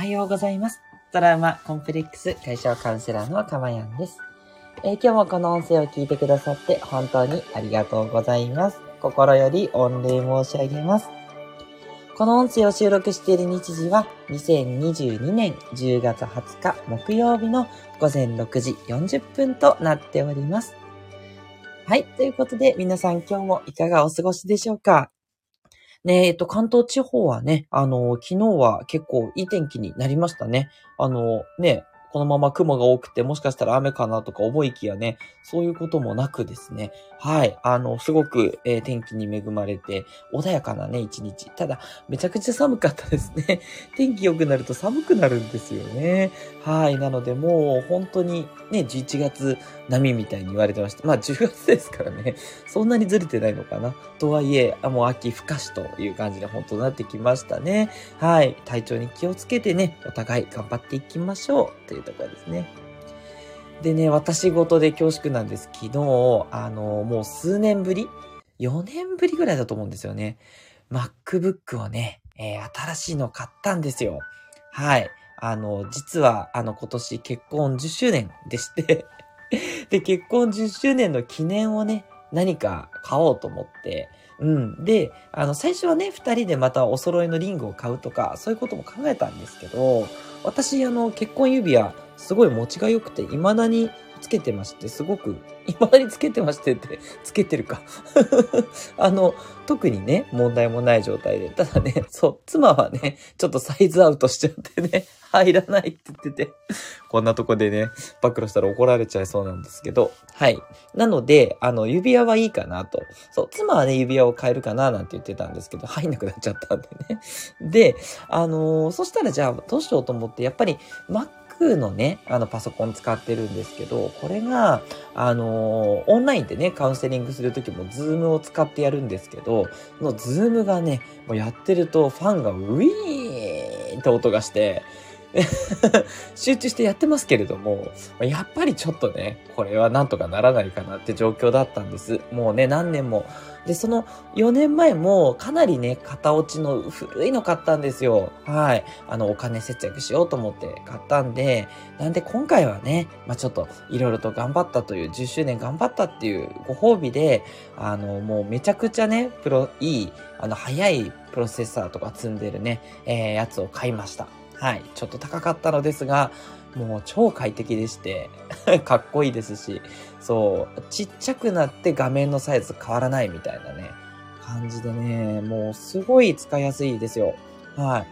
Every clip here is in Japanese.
はようございます。トラウマコンプレックス解消カウンセラーのかまやんです、えー、今日もこの音声を聞いてくださって本当にありがとうございます。心より御礼申し上げます。この音声を収録している日時は2022年10月20日木曜日の午前6時40分となっております。はい。ということで皆さん今日もいかがお過ごしでしょうか？ねえっと、関東地方はね、あの、昨日は結構いい天気になりましたね。あの、ね、このまま雲が多くて、もしかしたら雨かなとか思いきやね、そういうこともなくですね。はい。あの、すごく、えー、天気に恵まれて、穏やかなね、一日。ただ、めちゃくちゃ寒かったですね。天気良くなると寒くなるんですよね。はい。なので、もう本当にね、11月並みたいに言われてました。まあ、10月ですからね。そんなにずれてないのかな。とはいえ、あもう秋深しという感じで本当になってきましたね。はい。体調に気をつけてね、お互い頑張っていきましょう。というところですね。でね、私事で恐縮なんです。昨日、あの、もう数年ぶり ?4 年ぶりぐらいだと思うんですよね。MacBook をね、えー、新しいの買ったんですよ。はい。あの、実は、あの、今年結婚10周年でしてで、結婚10周年の記念をね、何か買おうと思って、うん。で、あの、最初はね、二人でまたお揃いのリングを買うとか、そういうことも考えたんですけど、私、あの、結婚指輪、すごい持ちが良くて、未だにつけてまして、すごく、未だにつけてましてって、つけてるか あの、特にね、問題もない状態で。ただね、そう、妻はね、ちょっとサイズアウトしちゃってね、入らないって言ってて、こんなとこでね、暴露したら怒られちゃいそうなんですけど、はい。なので、あの、指輪はいいかなと。そう、妻はね、指輪を変えるかななんて言ってたんですけど、入んなくなっちゃったんでね。で、あのー、そしたらじゃあ、どうしようと思って、やっぱり、Mac のね、あのパソコン使ってるんですけど、これが、あのー、オンラインでね、カウンセリングするときもズームを使ってやるんですけど、そのズームがね、もうやってるとファンがウィーンって音がして、集中してやってますけれども、やっぱりちょっとね、これはなんとかならないかなって状況だったんです。もうね、何年も。で、その4年前もかなりね、型落ちの古いの買ったんですよ。はい。あの、お金節約しようと思って買ったんで、なんで今回はね、まあちょっといろいろと頑張ったという、10周年頑張ったっていうご褒美で、あの、もうめちゃくちゃね、プロ、いい、あの、早いプロセッサーとか積んでるね、えー、やつを買いました。はい。ちょっと高かったのですが、もう超快適でして かっこいいですし、そう、ちっちゃくなって画面のサイズ変わらないみたいなね、感じでね、もうすごい使いやすいですよ。はい。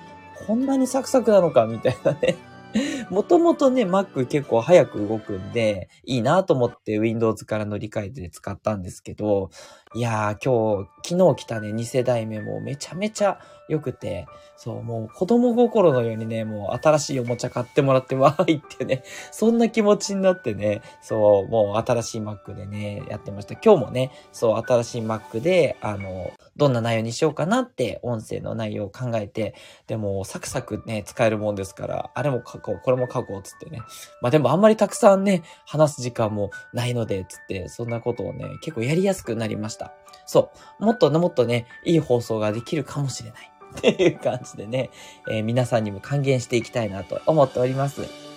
こんなにサクサクなのかみたいなね もともとね、Mac 結構早く動くんで、いいなと思って Windows から乗り換えて使ったんですけど、いやー今日、昨日来たね、2世代目もめちゃめちゃ良くて、そう、もう子供心のようにね、もう新しいおもちゃ買ってもらってわーいってね、そんな気持ちになってね、そう、もう新しい Mac でね、やってました。今日もね、そう、新しい Mac で、あの、どんな内容にしようかなって音声の内容を考えて、でもサクサクね、使えるもんですから、あれも書こう、これも書こう、つってね。まあでもあんまりたくさんね、話す時間もないので、つって、そんなことをね、結構やりやすくなりました。そう。もっとね、もっとね、いい放送ができるかもしれない。っていう感じでね、えー、皆さんにも還元していきたいなと思っております。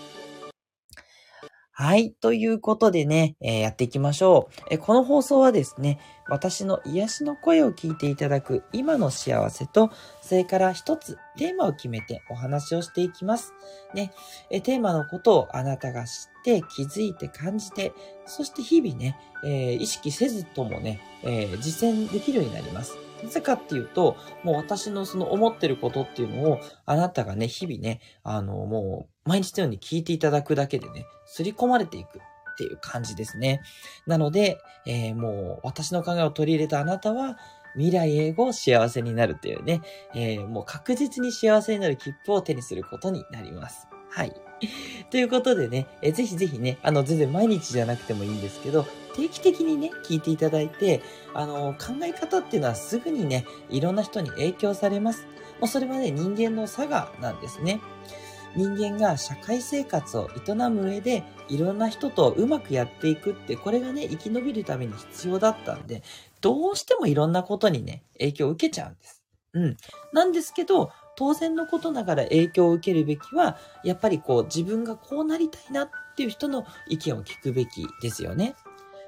はい。ということでね、えー、やっていきましょう、えー、この放送はですね、私の癒しの声を聞いていただく今の幸せと、それから一つテーマを決めてお話をしていきます。ね、えー、テーマのことをあなたが知って気づいて感じて、そして日々ね、え意識せずともね、え実践できるようになります。なぜかっていうと、もう私のその思ってることっていうのを、あなたがね、日々ね、あの、もう、毎日のように聞いていただくだけでね、刷り込まれていくっていう感じですね。なので、えー、もう、私の考えを取り入れたあなたは、未来英語幸せになるっていうね、えー、もう確実に幸せになる切符を手にすることになります。はい。ということでね、えぜひぜひね、あの、全然毎日じゃなくてもいいんですけど、定期的にね、聞いていただいて、あの、考え方っていうのはすぐにね、いろんな人に影響されます。もうそれはね、人間の差がなんですね。人間が社会生活を営む上で、いろんな人とうまくやっていくって、これがね、生き延びるために必要だったんで、どうしてもいろんなことにね、影響を受けちゃうんです。うん。なんですけど、当然のことながら影響を受けるべきは、やっぱりこう自分がこうなりたいなっていう人の意見を聞くべきですよね。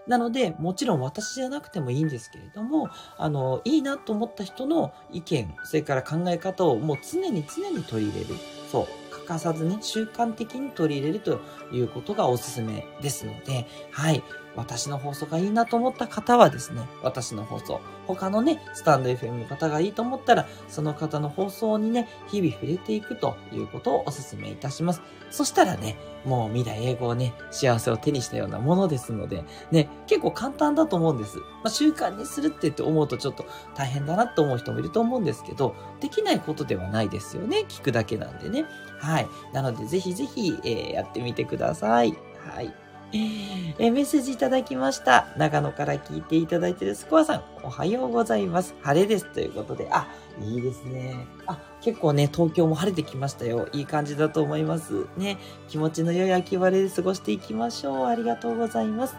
なので、もちろん私じゃなくてもいいんですけれども、あの、いいなと思った人の意見、それから考え方をもう常に常に取り入れる。そう。欠かさずに習慣的に取り入れるということがおすすめですので、はい。私の放送がいいなと思った方はですね、私の放送、他のね、スタンド FM の方がいいと思ったら、その方の放送にね、日々触れていくということをお勧めいたします。そしたらね、もう未来英語をね、幸せを手にしたようなものですので、ね、結構簡単だと思うんです。まあ、習慣にするって言って思うとちょっと大変だなと思う人もいると思うんですけど、できないことではないですよね。聞くだけなんでね。はい。なので、ぜひぜひ、えー、やってみてください。はい。えメッセージいただきました。長野から聞いていただいているスコアさん、おはようございます。晴れです。ということで、あ、いいですね。あ、結構ね、東京も晴れてきましたよ。いい感じだと思います。ね、気持ちの良い秋晴れで過ごしていきましょう。ありがとうございます。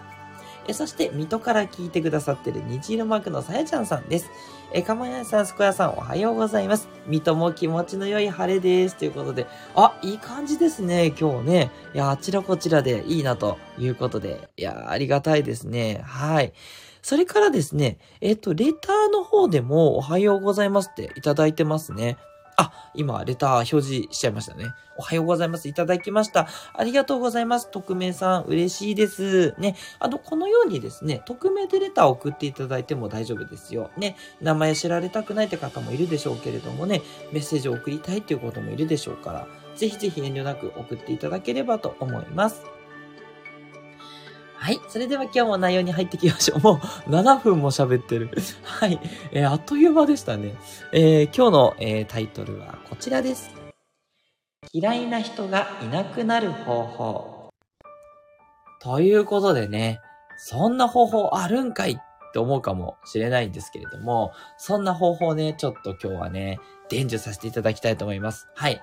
えそして、水戸から聞いてくださってる虹色マークのさやちゃんさんです。えかまやさん、すこやさん、おはようございます。水戸も気持ちの良い晴れです。ということで、あ、いい感じですね、今日ね。いや、あちらこちらでいいなということで、いや、ありがたいですね。はい。それからですね、えっ、と、レターの方でもおはようございますっていただいてますね。あ、今、レター表示しちゃいましたね。おはようございます。いただきました。ありがとうございます。匿名さん、嬉しいです。ね。あの、このようにですね、匿名でレターを送っていただいても大丈夫ですよ。ね。名前知られたくないって方もいるでしょうけれどもね、メッセージを送りたいっていうこともいるでしょうから、ぜひぜひ遠慮なく送っていただければと思います。はい。それでは今日も内容に入っていきましょう。もう7分も喋ってる。はい。えー、あっという間でしたね。えー、今日の、えー、タイトルはこちらです。嫌いな人がいなくなる方法。ということでね、そんな方法あるんかいって思うかもしれないんですけれども、そんな方法ね、ちょっと今日はね、伝授させていただきたいと思います。はい。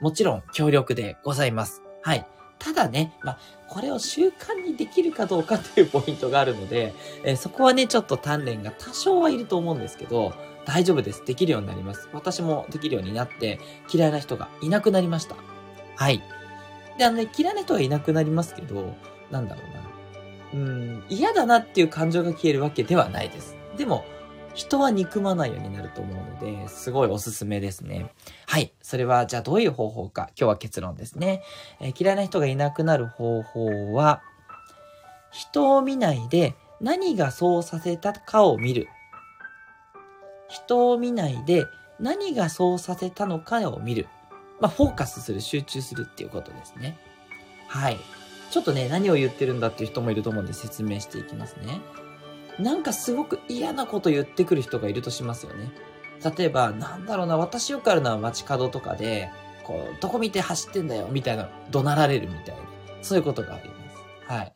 もちろん協力でございます。はい。ただね、まあ、これを習慣にできるかどうかっていうポイントがあるので、えー、そこはね、ちょっと鍛錬が多少はいると思うんですけど、大丈夫です。できるようになります。私もできるようになって、嫌いな人がいなくなりました。はい。で、あのね、嫌いな人がいなくなりますけど、なんだろうな。うん、嫌だなっていう感情が消えるわけではないです。でも、人は憎まないようになると思うので、すごいおすすめですね。はい。それは、じゃあどういう方法か。今日は結論ですね。えー、嫌いな人がいなくなる方法は、人を見ないで何がそうさせたかを見る。人を見ないで何がそうさせたのかを見る。まあ、フォーカスする、集中するっていうことですね。はい。ちょっとね、何を言ってるんだっていう人もいると思うんで説明していきますね。なんかすごく嫌なこと言ってくる人がいるとしますよね。例えば、なんだろうな、私よくあるのは街角とかで、こう、どこ見て走ってんだよ、みたいな、怒鳴られるみたいな、そういうことがあります。はい。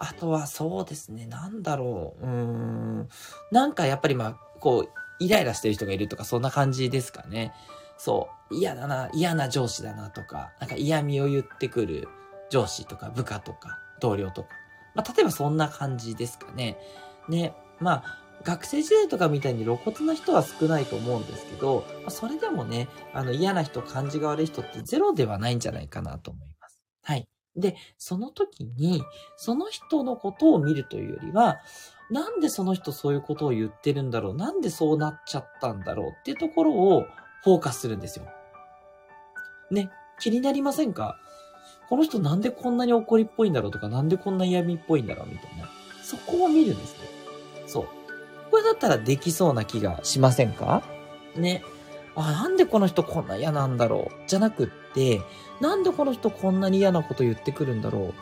あとはそうですね、なんだろう、うーん、なんかやっぱりまあ、こう、イライラしてる人がいるとか、そんな感じですかね。そう、嫌だな、嫌な上司だなとか、なんか嫌味を言ってくる上司とか部下とか同僚とか。まあ、例えばそんな感じですかね。ね、まあ、学生時代とかみたいに露骨な人は少ないと思うんですけど、ま、それでもね、あの嫌な人、感じが悪い人ってゼロではないんじゃないかなと思います。はい。で、その時に、その人のことを見るというよりは、なんでその人そういうことを言ってるんだろう？なんでそうなっちゃったんだろう？っていうところをフォーカスするんですよ。ね、気になりませんか？この人なんでこんなに怒りっぽいんだろうとか、なんでこんな嫌味っぽいんだろうみたいな。そこを見るんですね。そう。これだったらできそうな気がしませんか？ね。あ、なんでこの人こんな嫌なんだろう？じゃなくって、なんでこの人こんなに嫌なこと言ってくるんだろ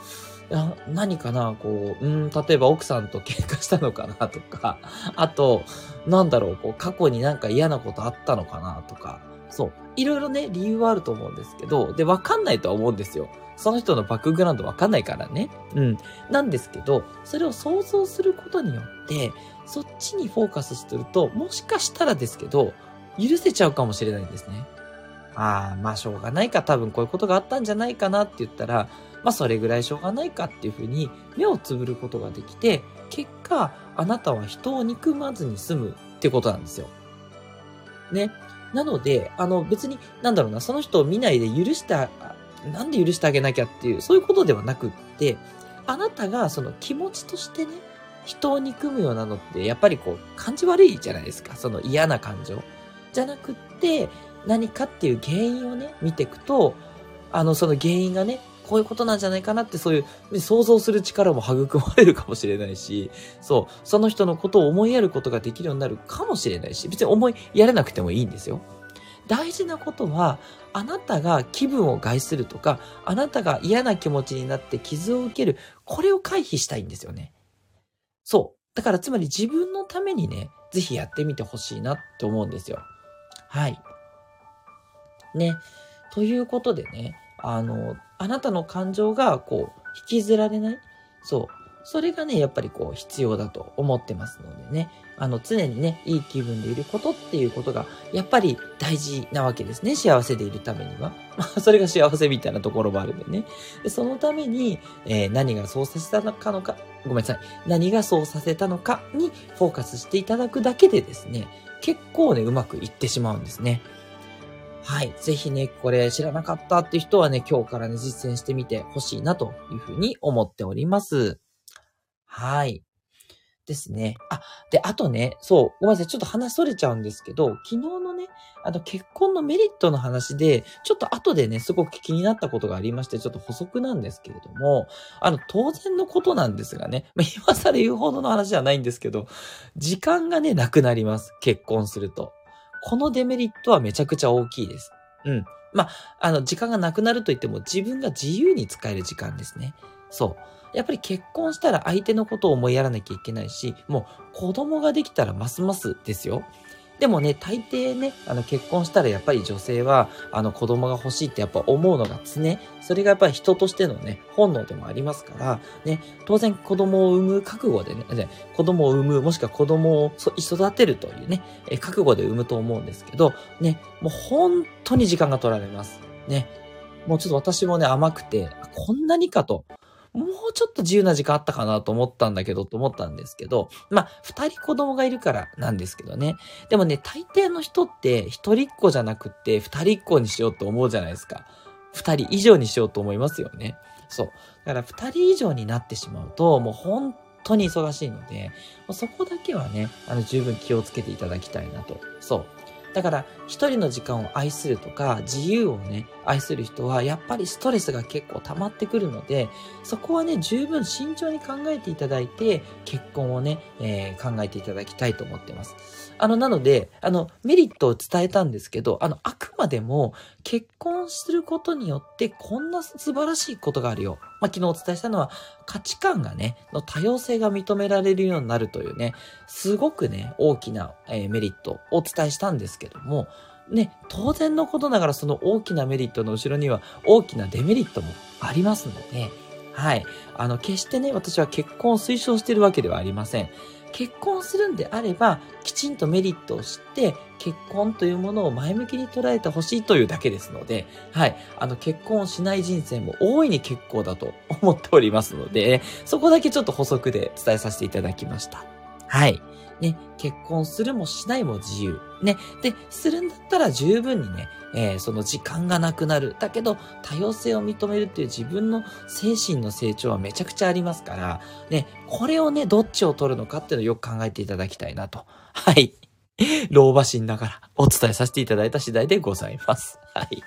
う？や何かな？こう、うん、例えば奥さんと喧嘩したのかなとか、あと、なんだろう、こう、過去になんか嫌なことあったのかなとか、そう。いろいろね、理由はあると思うんですけど、で、わかんないとは思うんですよ。その人のバックグラウンドわかんないからね。うん。なんですけど、それを想像することによって、そっちにフォーカスすると、もしかしたらですけど、許せちゃうかもしれないんですね。ああ、まあしょうがないか、多分こういうことがあったんじゃないかなって言ったら、まあそれぐらいしょうがないかっていうふうに目をつぶることができて、結果、あなたは人を憎まずに済むってことなんですよ。ね。なので、あの別に、なんだろうな、その人を見ないで許してあ、なんで許してあげなきゃっていう、そういうことではなくって、あなたがその気持ちとしてね、人を憎むようなのって、やっぱりこう、感じ悪いじゃないですか。その嫌な感情。じゃなくって、何かっていう原因をね、見ていくと、あの、その原因がね、こういうことなんじゃないかなって、そういう想像する力も育まれるかもしれないし、そう、その人のことを思いやることができるようになるかもしれないし、別に思いやれなくてもいいんですよ。大事なことは、あなたが気分を害するとか、あなたが嫌な気持ちになって傷を受ける、これを回避したいんですよね。そう。だからつまり自分のためにね、ぜひやってみてほしいなって思うんですよ。はい。ね。ということでね、あの、あなたの感情がこう、引きずられないそう。それがね、やっぱりこう必要だと思ってますのでね。あの、常にね、いい気分でいることっていうことが、やっぱり大事なわけですね。幸せでいるためには。まあ、それが幸せみたいなところもあるんでね。でそのために、えー、何がそうさせたのかのか、ごめんなさい。何がそうさせたのかにフォーカスしていただくだけでですね、結構ね、うまくいってしまうんですね。はい。ぜひね、これ知らなかったっていう人はね、今日からね、実践してみてほしいなというふうに思っております。はい。ですね。あ、で、あとね、そう、ごめんなさい、ちょっと話それちゃうんですけど、昨日のね、あの、結婚のメリットの話で、ちょっと後でね、すごく気になったことがありまして、ちょっと補足なんですけれども、あの、当然のことなんですがね、まあ、今更言うほどの話じゃないんですけど、時間がね、なくなります。結婚すると。このデメリットはめちゃくちゃ大きいです。うん。まあ、あの、時間がなくなると言っても、自分が自由に使える時間ですね。そう。やっぱり結婚したら相手のことを思いやらなきゃいけないし、もう子供ができたらますますですよ。でもね、大抵ね、あの結婚したらやっぱり女性は、あの子供が欲しいってやっぱ思うのが常。それがやっぱり人としてのね、本能でもありますから、ね、当然子供を産む覚悟でね、子供を産む、もしくは子供を育てるというね、覚悟で産むと思うんですけど、ね、もう本当に時間が取られます。ね。もうちょっと私もね、甘くて、こんなにかと。もうちょっと自由な時間あったかなと思ったんだけど、と思ったんですけど、まあ、二人子供がいるからなんですけどね。でもね、大抵の人って一人っ子じゃなくて二人っ子にしようと思うじゃないですか。二人以上にしようと思いますよね。そう。だから二人以上になってしまうと、もう本当に忙しいので、そこだけはね、あの、十分気をつけていただきたいなと。そう。だから、一人の時間を愛するとか、自由をね、愛する人は、やっぱりストレスが結構溜まってくるので、そこはね、十分慎重に考えていただいて、結婚をね、えー、考えていただきたいと思っています。あの、なので、あの、メリットを伝えたんですけど、あの、あくまでも、結婚することによって、こんな素晴らしいことがあるよ。まあ、昨日お伝えしたのは、価値観がね、の多様性が認められるようになるというね、すごくね、大きな、えー、メリットをお伝えしたんですけども、ね、当然のことながらその大きなメリットの後ろには大きなデメリットもありますので、はい。あの、決してね、私は結婚を推奨しているわけではありません。結婚するんであれば、きちんとメリットを知って、結婚というものを前向きに捉えてほしいというだけですので、はい。あの、結婚をしない人生も大いに結構だと思っておりますので、そこだけちょっと補足で伝えさせていただきました。はい。ね、結婚するもしないも自由。ね。で、するんだったら十分にね、えー、その時間がなくなる。だけど、多様性を認めるっていう自分の精神の成長はめちゃくちゃありますから、ね、これをね、どっちを取るのかっていうのをよく考えていただきたいなと。はい。老婆心ながらお伝えさせていただいた次第でございます。はい。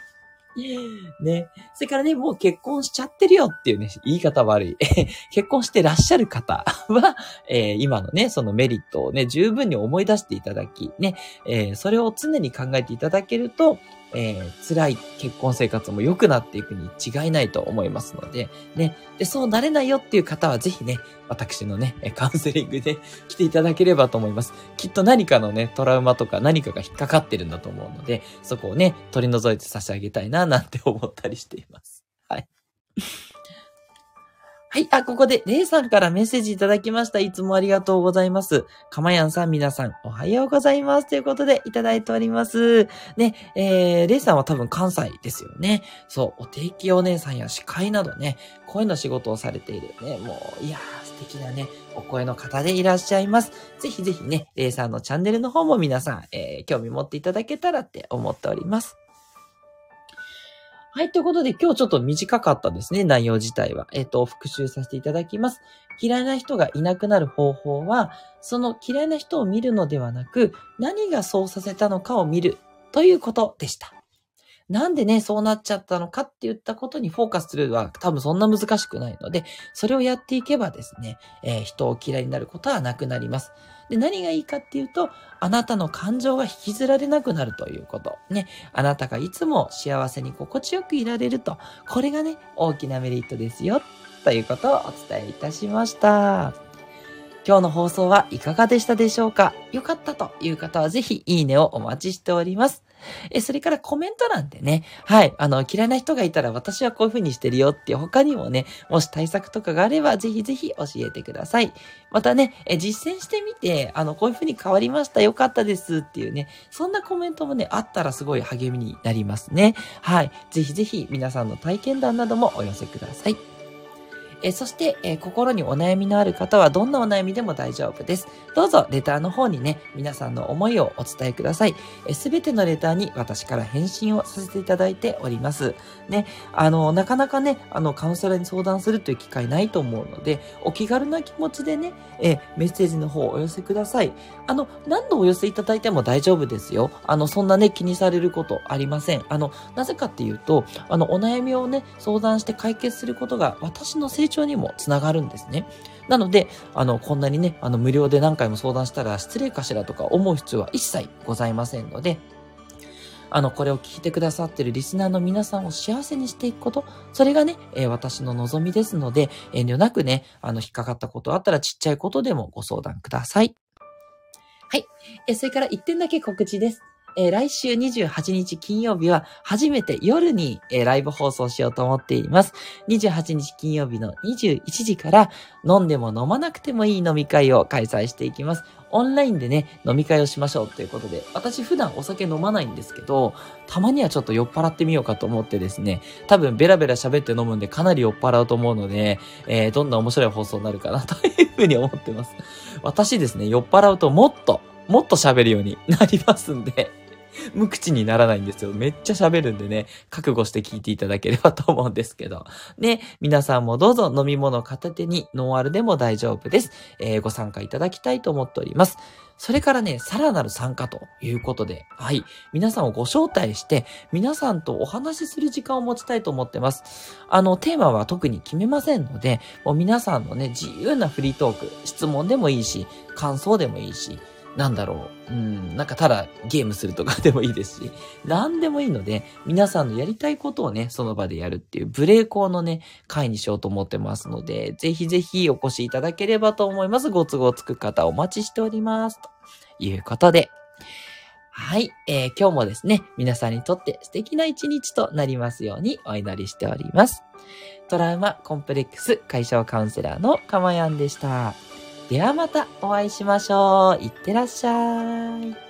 ね。それからね、もう結婚しちゃってるよっていうね、言い方悪い。結婚してらっしゃる方は、えー、今のね、そのメリットをね、十分に思い出していただき、ね、えー、それを常に考えていただけると、えー、辛い結婚生活も良くなっていくに違いないと思いますので、ね。で、そうなれないよっていう方はぜひね、私のね、カウンセリングで 来ていただければと思います。きっと何かのね、トラウマとか何かが引っかかってるんだと思うので、そこをね、取り除いて差し上げたいな、なんて思ったりしています。はい。はい。あ、ここで、レイさんからメッセージいただきました。いつもありがとうございます。かまやんさん、皆さん、おはようございます。ということで、いただいております。ね、えー、レイさんは多分関西ですよね。そう、お定期お姉さんや司会などね、声の仕事をされているね、もう、いやー、素敵なね、お声の方でいらっしゃいます。ぜひぜひね、レイさんのチャンネルの方も皆さん、えー、興味持っていただけたらって思っております。はい。ということで、今日ちょっと短かったですね、内容自体は。えっ、ー、と、復習させていただきます。嫌いな人がいなくなる方法は、その嫌いな人を見るのではなく、何がそうさせたのかを見るということでした。なんでね、そうなっちゃったのかって言ったことにフォーカスするのは多分そんな難しくないので、それをやっていけばですね、えー、人を嫌いになることはなくなります。で、何がいいかっていうと、あなたの感情が引きずられなくなるということ。ね。あなたがいつも幸せに心地よくいられると。これがね、大きなメリットですよ。ということをお伝えいたしました。今日の放送はいかがでしたでしょうか？良かったという方はぜひいいねをお待ちしております。え、それからコメント欄でね、はい、あの、嫌いな人がいたら私はこういう風にしてるよっていう他にもね、もし対策とかがあればぜひぜひ教えてください。またね、え、実践してみて、あの、こういう風に変わりました、よかったですっていうね、そんなコメントもね、あったらすごい励みになりますね。はい。ぜひぜひ皆さんの体験談などもお寄せください。えそして、え心にお悩みのある方はどんなお悩みでも大丈夫です。どうぞレターの方にね、皆さんの思いをお伝えください。すべてのレターに私から返信をさせていただいております。ね、あの、なかなかね、あの、カウンセラーに相談するという機会ないと思うので、お気軽な気持ちでね、えメッセージの方をお寄せください。あの、何度お寄せいただいても大丈夫ですよ。あの、そんなね、気にされることありません。あの、なぜかっていうと、あの、お悩みをね、相談して解決することが私の成長にもつながるんですね。なので、あの、こんなにね、あの、無料で何回も相談したら失礼かしらとか思う必要は一切ございませんので、あの、これを聞いてくださってるリスナーの皆さんを幸せにしていくこと、それがね、えー、私の望みですので、遠慮なくね、あの、引っかかったことあったらちっちゃいことでもご相談ください。はい。えそれから1点だけ告知です。えー、来週28日金曜日は初めて夜に、えー、ライブ放送しようと思っています。28日金曜日の21時から飲んでも飲まなくてもいい飲み会を開催していきます。オンラインでね、飲み会をしましょうということで、私普段お酒飲まないんですけど、たまにはちょっと酔っ払ってみようかと思ってですね、多分ベラベラ喋って飲むんでかなり酔っ払うと思うので、えー、どんな面白い放送になるかなというふうに思ってます。私ですね、酔っ払うともっと、もっと喋るようになりますんで、無口にならないんですよ。めっちゃ喋るんでね、覚悟して聞いていただければと思うんですけど。ね、皆さんもどうぞ飲み物片手にノンアルでも大丈夫です。えー、ご参加いただきたいと思っております。それからね、さらなる参加ということで、はい。皆さんをご招待して、皆さんとお話しする時間を持ちたいと思ってます。あの、テーマは特に決めませんので、もう皆さんのね、自由なフリートーク、質問でもいいし、感想でもいいし、なんだろう。うん、なんかただゲームするとか でもいいですし、何でもいいので、皆さんのやりたいことをね、その場でやるっていうブレイコーのね、会にしようと思ってますので、ぜひぜひお越しいただければと思います。ご都合つく方お待ちしております。ということで、はい、えー、今日もですね、皆さんにとって素敵な一日となりますようにお祈りしております。トラウマコンプレックス解消カウンセラーのかまやんでした。ではまたお会いしましょう。いってらっしゃい。